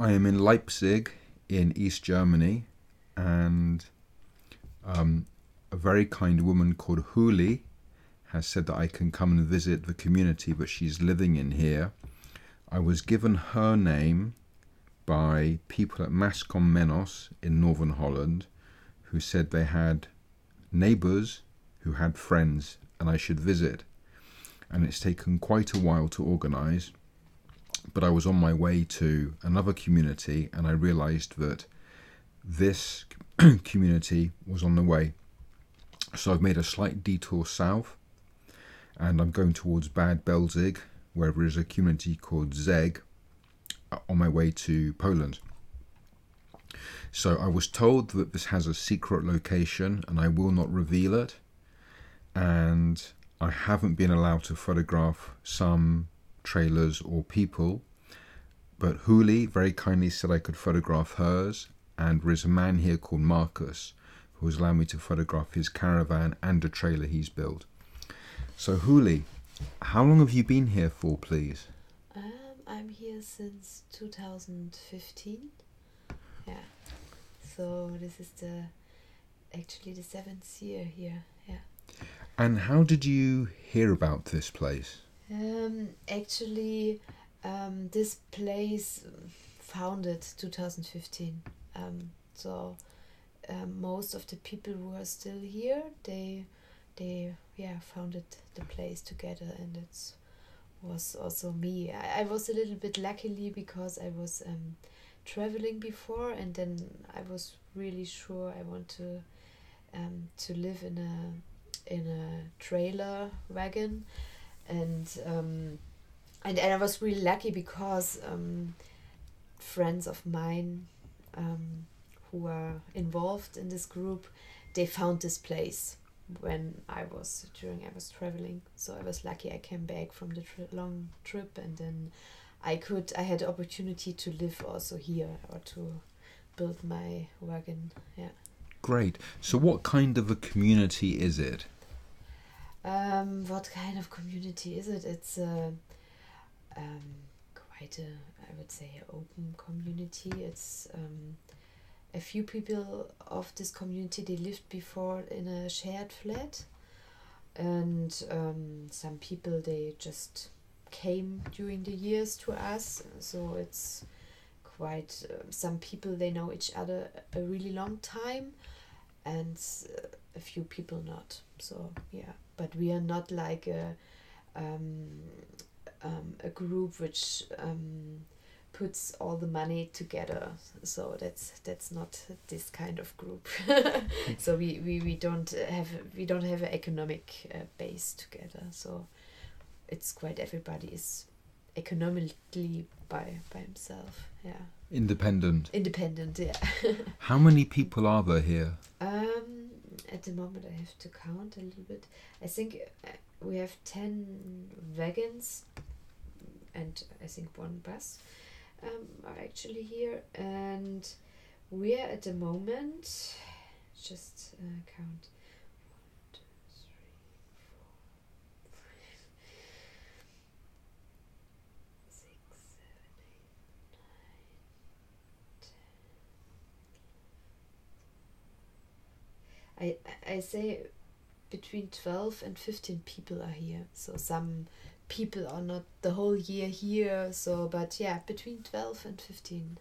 I am in Leipzig in East Germany, and um, a very kind woman called Huli has said that I can come and visit the community, but she's living in here. I was given her name by people at Mascom Menos in northern Holland who said they had neighbours who had friends and I should visit. And it's taken quite a while to organise, but I was on my way to another community and I realised that this community was on the way. So I've made a slight detour south and I'm going towards Bad Belzig, where there is a community called ZEGG, uh, on my way to Poland. So I was told that this has a secret location and I will not reveal it. And I haven't been allowed to photograph some trailers or people. But Huli very kindly said I could photograph hers. And there is a man here called Marcus who has allowed me to photograph his caravan and a trailer he's built. So, Huli, how long have you been here for, please? Um, I'm here since 2015. Yeah. So this is the actually the seventh year here. Yeah. And how did you hear about this place? Um, actually, um, this place founded 2015. Um, so um, most of the people who are still here, they they yeah founded the place together, and it was also me. I, I was a little bit luckily because I was um, traveling before, and then I was really sure I want to um, to live in a in a trailer wagon, and um, and and I was really lucky because um, friends of mine um, who were involved in this group, they found this place when I was during I was traveling. So I was lucky. I came back from the tri- long trip, and then I could I had opportunity to live also here or to build my wagon. Yeah. Great. So, what kind of a community is it? Um, what kind of community is it? It's a um, quite a I would say open community. It's um, a few people of this community they lived before in a shared flat, and um, some people they just came during the years to us. So it's quite uh, some people they know each other a really long time, and uh, a few people not. So yeah, but we are not like a um, um, a group which um, puts all the money together. So that's that's not this kind of group. so we, we, we don't have we don't have an economic uh, base together. So it's quite everybody is economically by by himself. Yeah. Independent. Independent. Yeah. How many people are there here? Um, at the moment, I have to count a little bit. I think uh, we have 10 wagons and I think one bus um, are actually here. And we are at the moment, just uh, count one, two, three, four, five, six, seven, eight, nine, ten. I, I say between 12 and 15 people are here. So some people are not the whole year here. So, but yeah, between 12 and 15.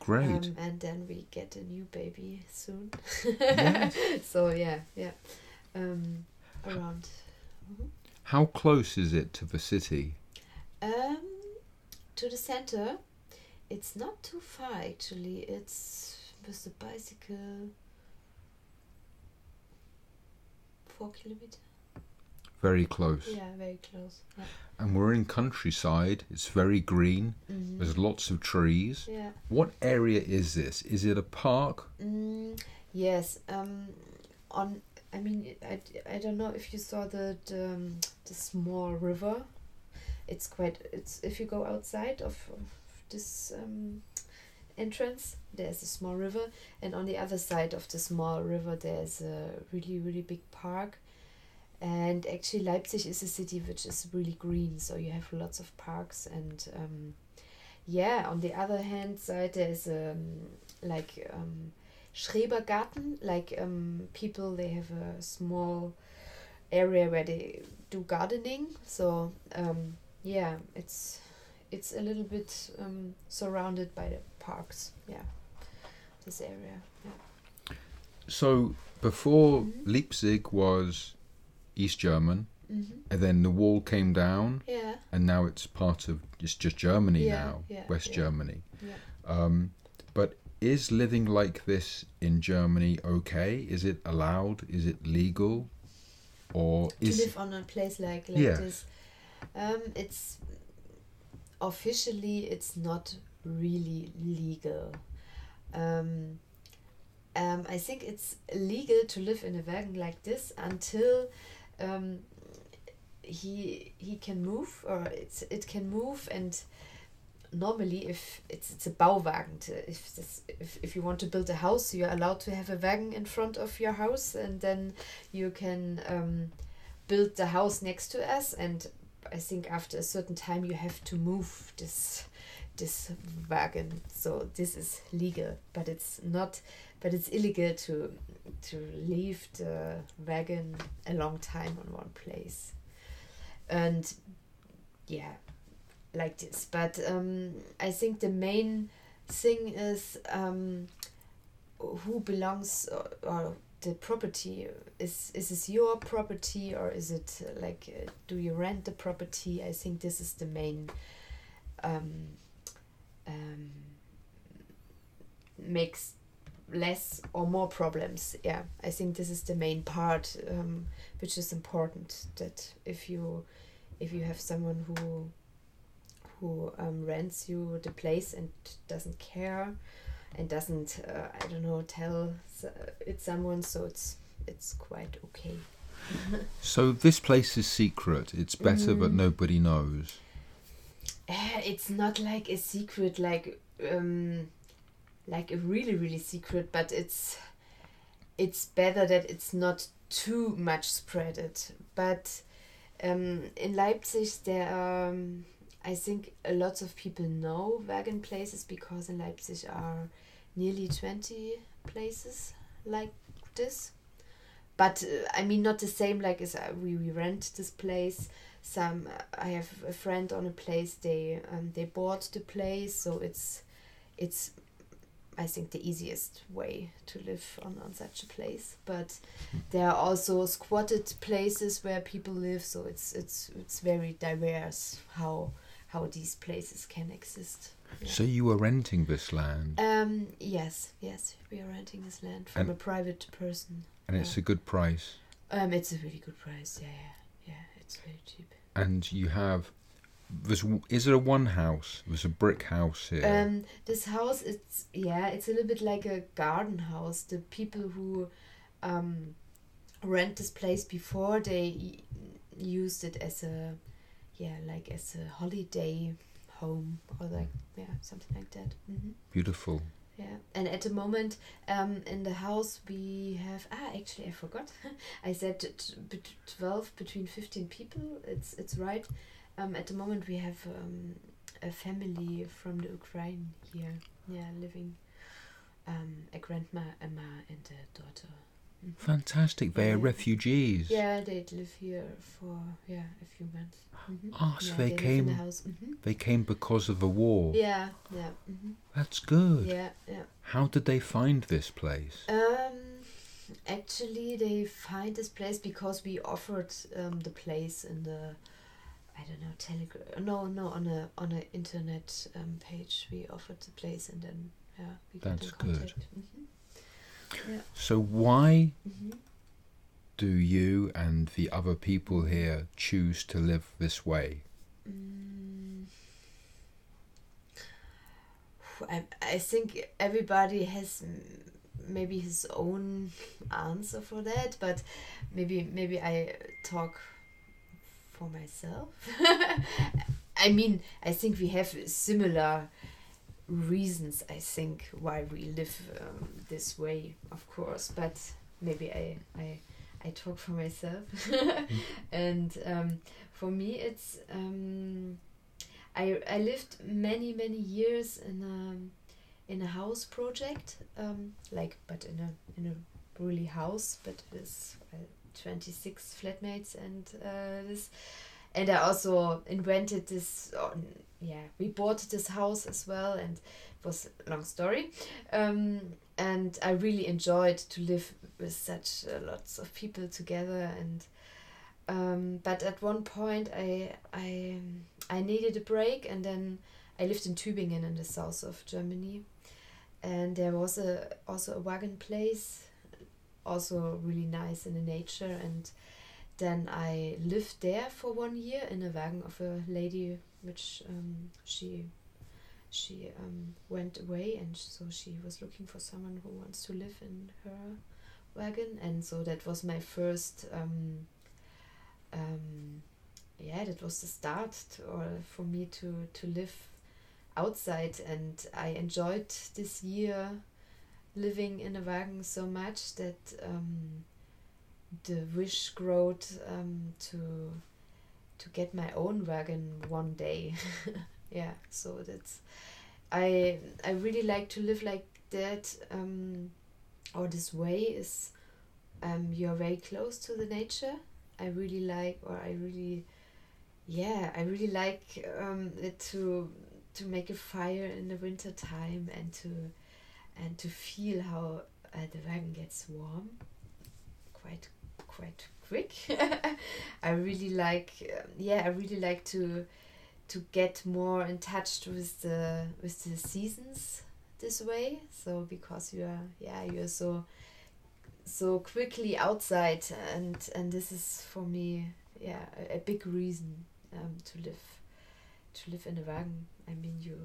Great. Um, and then we get a new baby soon. Yes. so, yeah, yeah. Um, around. How close is it to the city? Um, to the center, it's not too far actually. It's with the bicycle four kilometers. Very close. Yeah, very close. Yeah. And we're in countryside. It's very green. Mhm. There's lots of trees. Yeah. What area is this? Is it a park? Mm, yes. Um, on. I mean, I, I don't know if you saw the the, um, the small river. It's quite. It's if you go outside of, of this um, entrance, there's a small river, and on the other side of the small river, there's a really really big park. And actually, Leipzig is a city which is really green, so you have lots of parks and. Um, yeah, on the other hand side, there's um, like um, Schrebergarten, like um, people they have a small area where they do gardening. So um, yeah, it's it's a little bit um, surrounded by the parks. Yeah, this area. Yeah. So before Mhm. Leipzig was East German, Mm-hmm. and then the wall came down, Yeah. and now it's part of it's just Germany Yeah, now, yeah, West yeah. Germany. Yeah. Um, but is living like this in Germany okay? Is it allowed? Is it legal? Or to live on a place like like Yes. this. Um, it's officially it's not really legal. Um, um, I think it's legal to live in a wagon like this until um, he he can move or it's it can move and normally if it's it's a Bauwagen to, if this if, if you want to build a house you're allowed to have a wagon in front of your house and then you can um, build the house next to us and I think after a certain time you have to move this this wagon. So this is legal but it's not but it's illegal to to leave the wagon a long time on one place. And yeah like this. But um i think the main thing is um who belongs or, or the property? Is is this your property or is it uh, like uh, do you rent the property? I think this is the main um um makes less or more problems. Yeah i think this is the main part um, which is important that if you if you have someone who who um, rents you the place and doesn't care and doesn't uh, i don't know tell s- it someone so it's it's quite okay so this place is secret. It's better, but Mm. nobody knows. Uh, it's not like a secret like um like a really really secret but it's it's better that it's not too much spreaded but um in leipzig there are um, i think a lot of people know wagon places because in leipzig are nearly 20 places like this. But uh, i mean not the same like as uh, we, we rent this place. Some i have a friend on a place they um, they bought the place so it's it's i think the easiest way to live on, on such a place. But there are also squatted places where people live so it's it's it's very diverse how how these places can exist. So you were renting this land, um yes yes we are renting this land from And- a private person and it's a good price. um it's a really good price yeah yeah yeah it's very cheap And you have there's is there a one house? There's a brick house here. Um, this house, it's yeah, it's a little bit like a garden house. The people who um, rent this place before they used it as a yeah, like as a holiday home or like yeah, something like that. hmm Beautiful. Yeah, and at the moment, um, in the house we have ah actually I forgot, I said t- t- twelve between fifteen people. It's it's right. Um, at the moment we have um, a family from the Ukraine here. Yeah, living. Um, a grandma, Emma, and a daughter. Fantastic. They are Yeah. refugees. Yeah, they live here for yeah a few months. Mhm. Ah, so yeah, they in came- the house. hmm They came because of the war. Yeah, yeah, hmm That's good. yeah, yeah. How did they find this place? Um, actually, they find this place because we offered um, the place in the, I don't know, telegram. No, no, on a on a internet um, page. We offered the place, and then yeah, we got That's in good. So why hmm do you and the other people here choose to live this way? Mm. I, I think everybody has maybe his own answer for that, but maybe maybe I talk for myself. I mean, I think we have similar reasons. I think why we live um, this way, of course, but maybe I I I talk for myself, and um, for me it's um, I I lived many many years in a in a house project, um, like but in a in a really house, but with uh, twenty six flatmates and uh, this, and I also invented this. Uh, yeah, we bought this house as well, and it was a long story. Um, and I really enjoyed to live with such uh, lots of people together and um, but at one point I I I needed a break and then I lived in Tübingen in the south of Germany and there was a also a wagon place also really nice in the nature and then I lived there for one year in a wagon of a lady which um, she she um, went away and so she was looking for someone who wants to live in her wagon. And so that was my first um, um, yeah that was the start to, or for me to to live outside. And I enjoyed this year living in a wagon so much that um, the wish growed um, to to get my own wagon one day. Yeah so that's i i really like to live like that um or this way is um you're very close to the nature. I really like or i really yeah i really like um it to to make a fire in the winter time and to and to feel how uh, the wagon gets warm. Quite quite quick. I really like um, yeah i really like to to get more in touch with the with the seasons this way. So because you are yeah you're so so quickly outside and and this is for me yeah a, a big reason um, to live to live in a wagon i mean you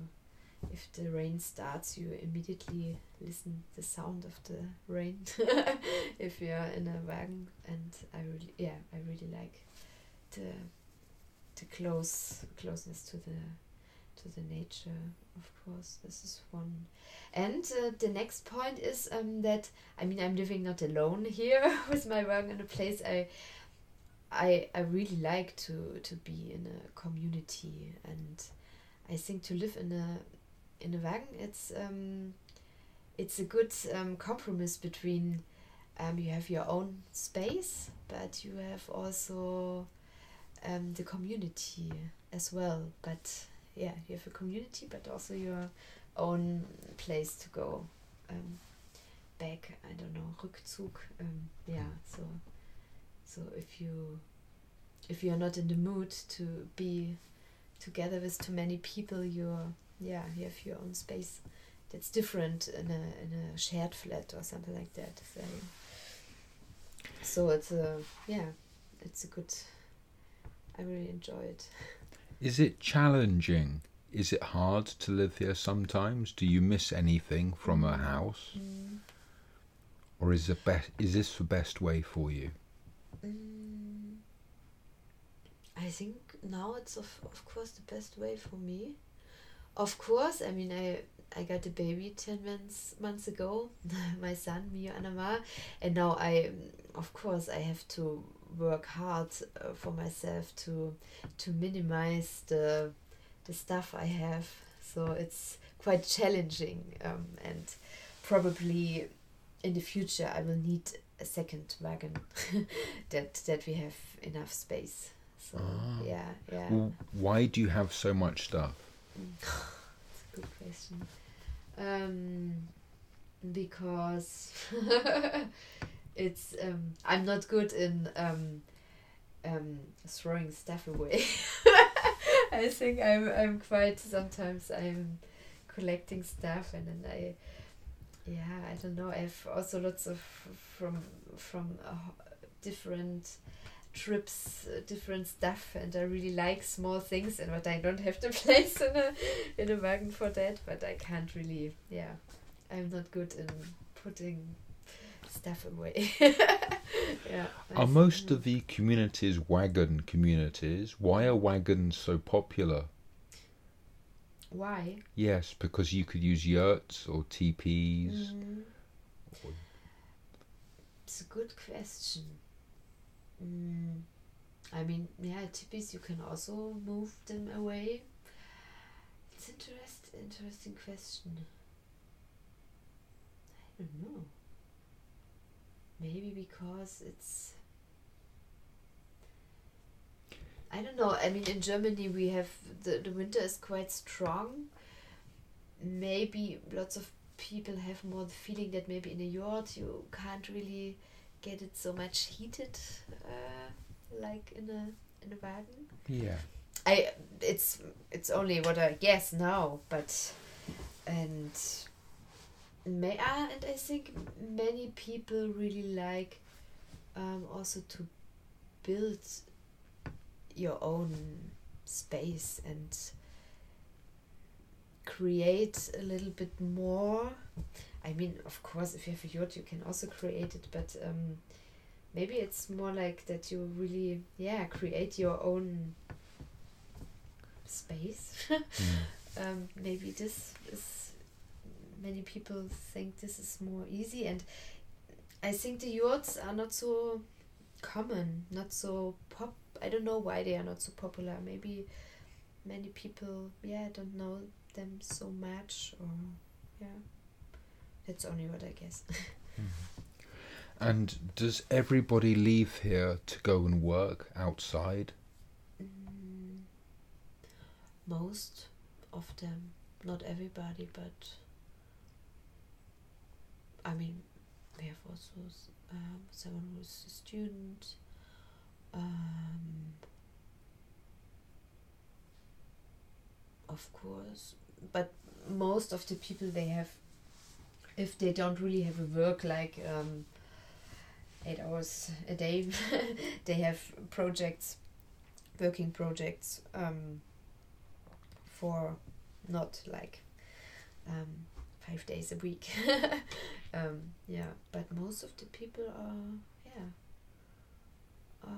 if the rain starts you immediately listen the sound of the rain. If you're in a wagon and i really yeah i really like the the close closeness to the to the nature of course. This is one. And uh, the next point is um, that i mean i'm living not alone here with my work in a place. I i i really like to to be in a community and i think to live in a in a wagon it's um it's a good um, compromise between um, you have your own space but you have also um, the community as well. But yeah, you have a community, but also your own place to go um, back. I don't know, Rückzug. Um, yeah, so so if you if you're not in the mood to be together with too many people, you're yeah you have your own space. That's different in a in a shared flat or something like that. So, so it's a yeah, it's a good I really enjoy it. Is it challenging? Is it hard to live here sometimes? Do you miss anything from a house? Mm. Or is, the be- is this the best way for you? Mm. I think now it's of, of course the best way for me. Of course, I mean I I got a baby ten months months ago, my son Mio Anama, and now I of course I have to work hard uh, for myself to to minimize the the stuff I have. So it's quite challenging, um, and probably in the future I will need a second wagon that that we have enough space. So ah. yeah, yeah. Well, why do you have so much stuff? That's a good question. Um, because it's um, I'm not good in um, um, throwing stuff away. I think I'm I'm quite sometimes I'm collecting stuff and then I yeah I don't know I have also lots of from from uh, different trips uh, different stuff and I really like small things and but I don't have the place in a in a wagon for that but I can't really yeah I'm not good in putting stuff away. yeah. Are most of the communities wagon communities? Why are wagons so popular? Why? Yes, because you could use yurts or teepees. Mm. It's a good question. Mm. I mean, yeah, teepees you can also move them away. It's interest interesting question. I don't know. Maybe because it's I don't know. I mean, in Germany, we have the, the winter is quite strong. Maybe lots of people have more the feeling that maybe in a yurt you can't really get it so much heated uh, like in a in a wagon. Yeah. I it's it's only what I guess now, but and may ah, and I think many people really like um, also to build your own space and create a little bit more. I mean, of course, if you have a yurt, you can also create it, but um, maybe it's more like that you really, yeah, create your own space. Mm. um, maybe this is many people think this is more easy, and I think the yurts are not so common, not so pop. I don't know why they are not so popular. Maybe many people, yeah, don't know them so much, or yeah, that's only what I guess. And does everybody leave here to go and work outside? Mm, most of them, not everybody, but I mean, we have also um, someone who's a student. Um, of course, but most of the people they have, if they don't really have a work like um, eight hours a day, they have projects, working projects um, for not like um, five days a week. um, yeah, but most of the people are yeah. Uh,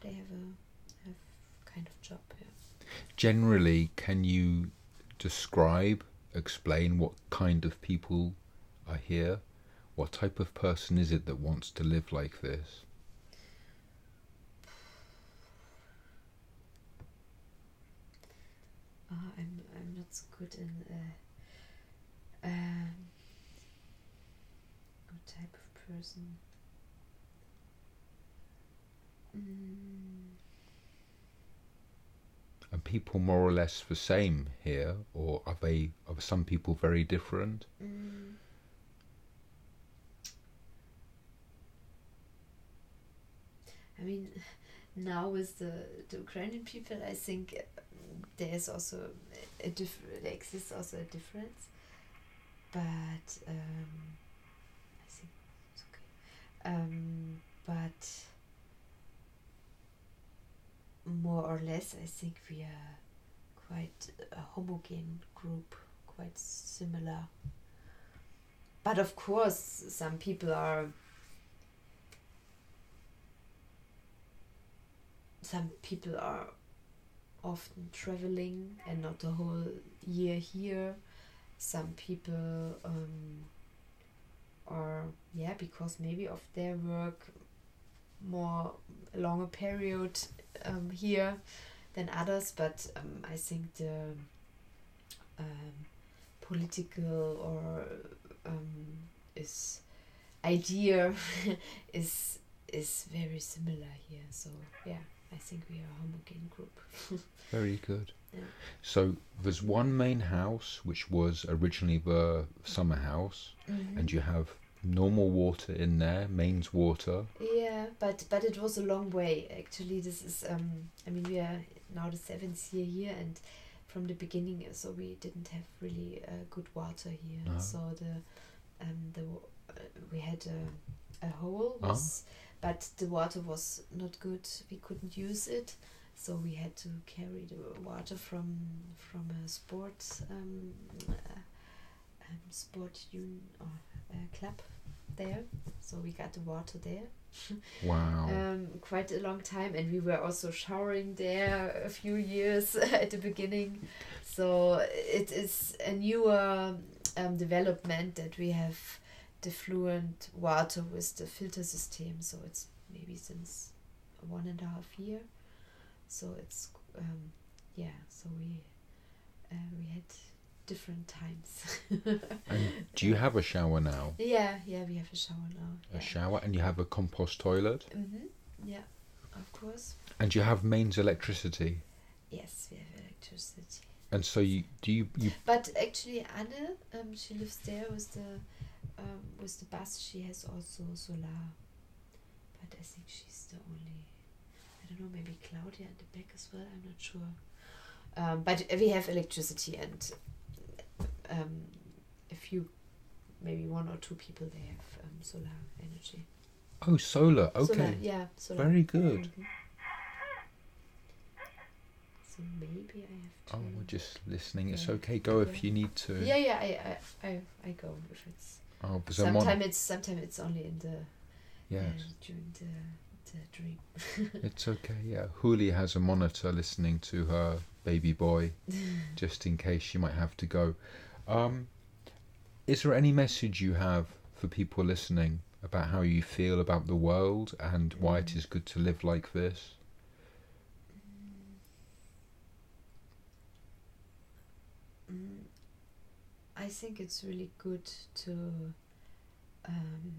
they have a have kind of job. Yeah. Generally, can you describe, explain what kind of people are here? What type of person is it that wants to live like this? Uh, I'm I'm not so good in uh, um, what type of person. Mm, Are people more or less the same here, or are they are some people very different? mm. I mean, now with the, the Ukrainian people, I think uh, there's also a diff- there exists also a difference, but um, I think it's okay. Um, but more or less, I think we are quite a homogene group, quite similar. But of course, some people are. Some people are often traveling and not the whole year here. Some people um, are, yeah, because maybe of their work more longer period um, here than others, but um, I think the um, political or um, is idea is is very similar here. So yeah, I think we are a homogene group. Very good. Yeah. So there's one main house which was originally the summer house, and you have normal water in there, mains water. Yeah, but but it was a long way. Actually, this is um. I mean, we are now the seventh year here, and from the beginning, uh, so we didn't have really uh, good water here. No. So the um the uh, we had a a hole, Ah. But the water was not good. We couldn't use it, so we had to carry the water from from a sports um, uh, um sport un or uh, club there. So we got the water there Wow. um, quite a long time, and we were also showering there a few years at the beginning. So it is a newer um, development that we have the fluent water with the filter system. So it's maybe since one and a half year. So it's um, yeah. So we uh, we had different times. And do you have a shower now? yeah, yeah, we have a shower now. A yeah. shower, and you have a compost toilet, Mm-hmm. Yeah, of course. and you have mains electricity. Yes, we have electricity. And so you do you you But actually, Anne, um, she lives there with the um, with the bus. She has also solar, but I think she's the only. I don't know. Maybe Claudia at the back as well. I'm not sure. Um, but we have electricity and um, a few, maybe one or two people. They have um, solar energy. oh solar okay Solar, yeah, solar. very good. Mhm. So maybe I have to. Oh, we're just listening. It's okay. Go Yeah. if you need to. Yeah, yeah, I, I, I, I go if it's. Oh. Sometimes it's sometimes it's only in the Yes, uh, during the the dream. it's okay. Yeah, Huli has a monitor listening to her baby boy, just in case she might have to go. Um, is there any message you have for people listening about how you feel about the world and why it is good to live like this? I think it's really good to um,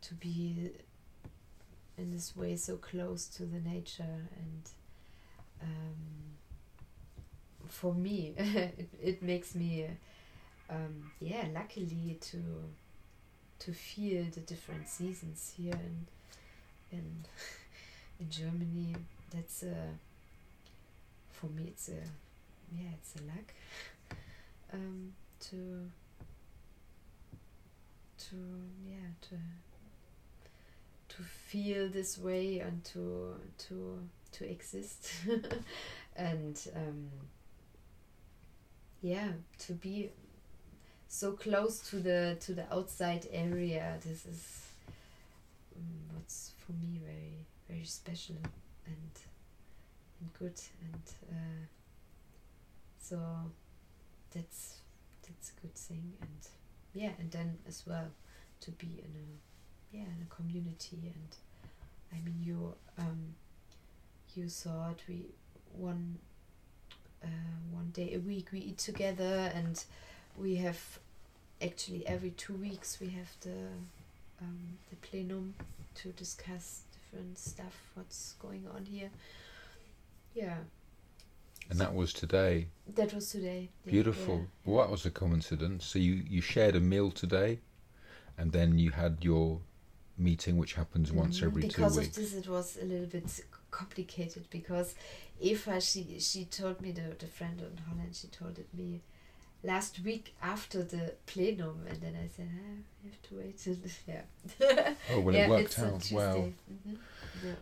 to be in this way so close to the nature and um, for me it, it makes me um, yeah luckily to to feel the different seasons here in in in Germany. That's a for me it's a yeah it's a luck um, to to yeah to to feel this way and to to to exist. And um, yeah to be so close to the to the outside area this is um, what's for me very very special and and good. And uh, so that's that's a good thing and yeah and then as well to be in a yeah in a community and I mean you um you it we one uh, one day a week we eat together and we have actually every two weeks we have the um, the plenum to discuss different stuff what's going on here. Yeah And that was today. that was today yeah, Beautiful. yeah. Well, that was a coincidence. So you, you shared a meal today, and then you had your meeting, which happens once Mhm, every because two of weeks. this it was a little bit complicated because Eva she she told me the, the friend in Holland she told it me last week after the plenum and then I said ah, I have to wait till yeah Oh well, yeah, it worked out well. Mhm. yeah.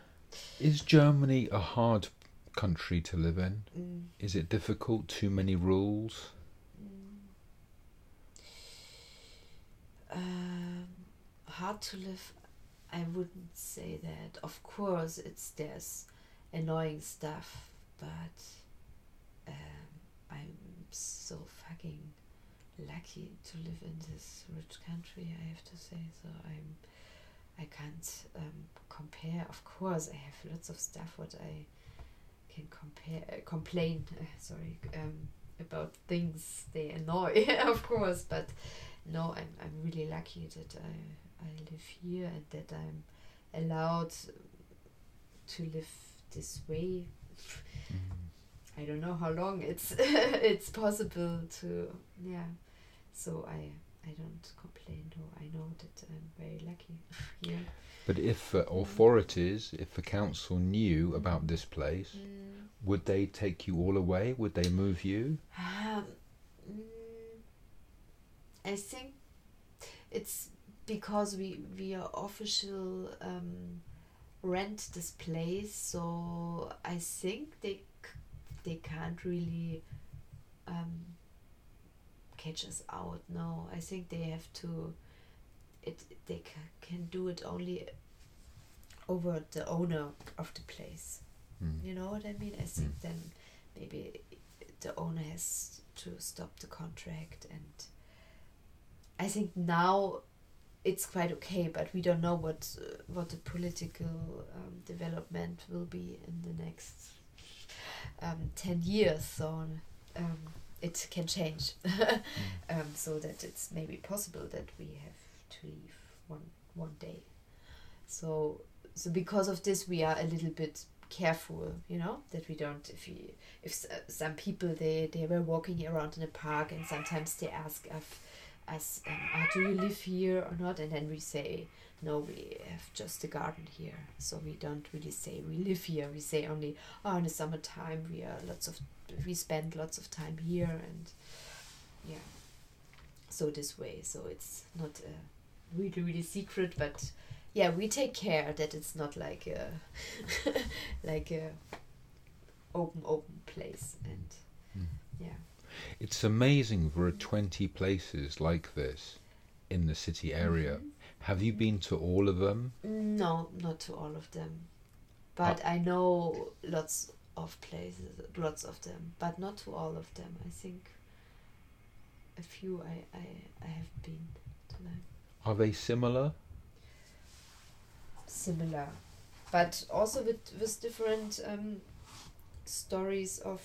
Is Germany a hard country to live in? Mm. Is it difficult? Too many rules? Mm. Um, hard to live. I wouldn't say that. Of course, it's there's annoying stuff, but um, I'm so fucking lucky to live in this rich country. I have to say. So I'm. I can't um, compare. Of course, I have lots of stuff what I can compare. Uh, complain. Uh, sorry. Um, about things they annoy, of course, but no, I'm I'm really lucky that I I live here and that I'm allowed to live this way. I don't know how long it's it's possible to yeah. So I I don't complain. No, I know that I'm very lucky here. But if uh, authorities, if the council knew about this place, Mm. would they take you all away? Would they move you? Um, mm, I think it's because we we are official um, rent this place, so I think they c- they can't really um, catch us out. No, I think they have to. It they ca- can do it only over the owner of the place. Mm. You know what I mean? I think then maybe the owner has to stop the contract, and I think now it's quite okay, but we don't know what uh, what the political um, development will be in the next um, ten years. So um, it can change, um, so that it's maybe possible that we have to leave one one day. So so because of this, we are a little bit careful, you know, that we don't if if uh, some people they they were walking around in a park and sometimes they ask if us um, oh, do you live here or not? And then we say no we have just a garden here. So we don't really say we live here. We say only oh in the summertime we are lots of we spend lots of time here and yeah so this way so it's not a really really secret but yeah we take care that it's not like a like a open open place and Mm. yeah It's amazing there are 20 places like this in the city area. Mhm. Have you been to all of them? No, not to all of them. But I know lots of places, lots of them, but not to all of them. I think a few I, I, I have been to them. Are they similar? Similar, but also with, with different um, stories of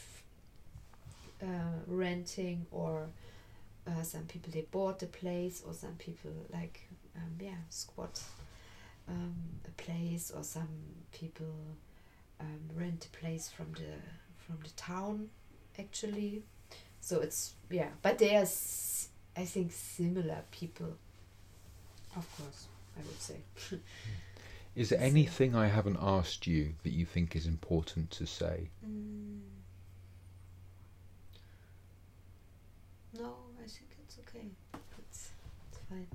uh, renting or uh, some people they bought the place or some people like um, yeah squat um, a place or some people um, rent a place from the from the town actually so it's yeah but they are I think similar people of course I would say Is there anything I haven't asked you that you think is important to say? Mm. No, I think it's okay. It's, it's fine.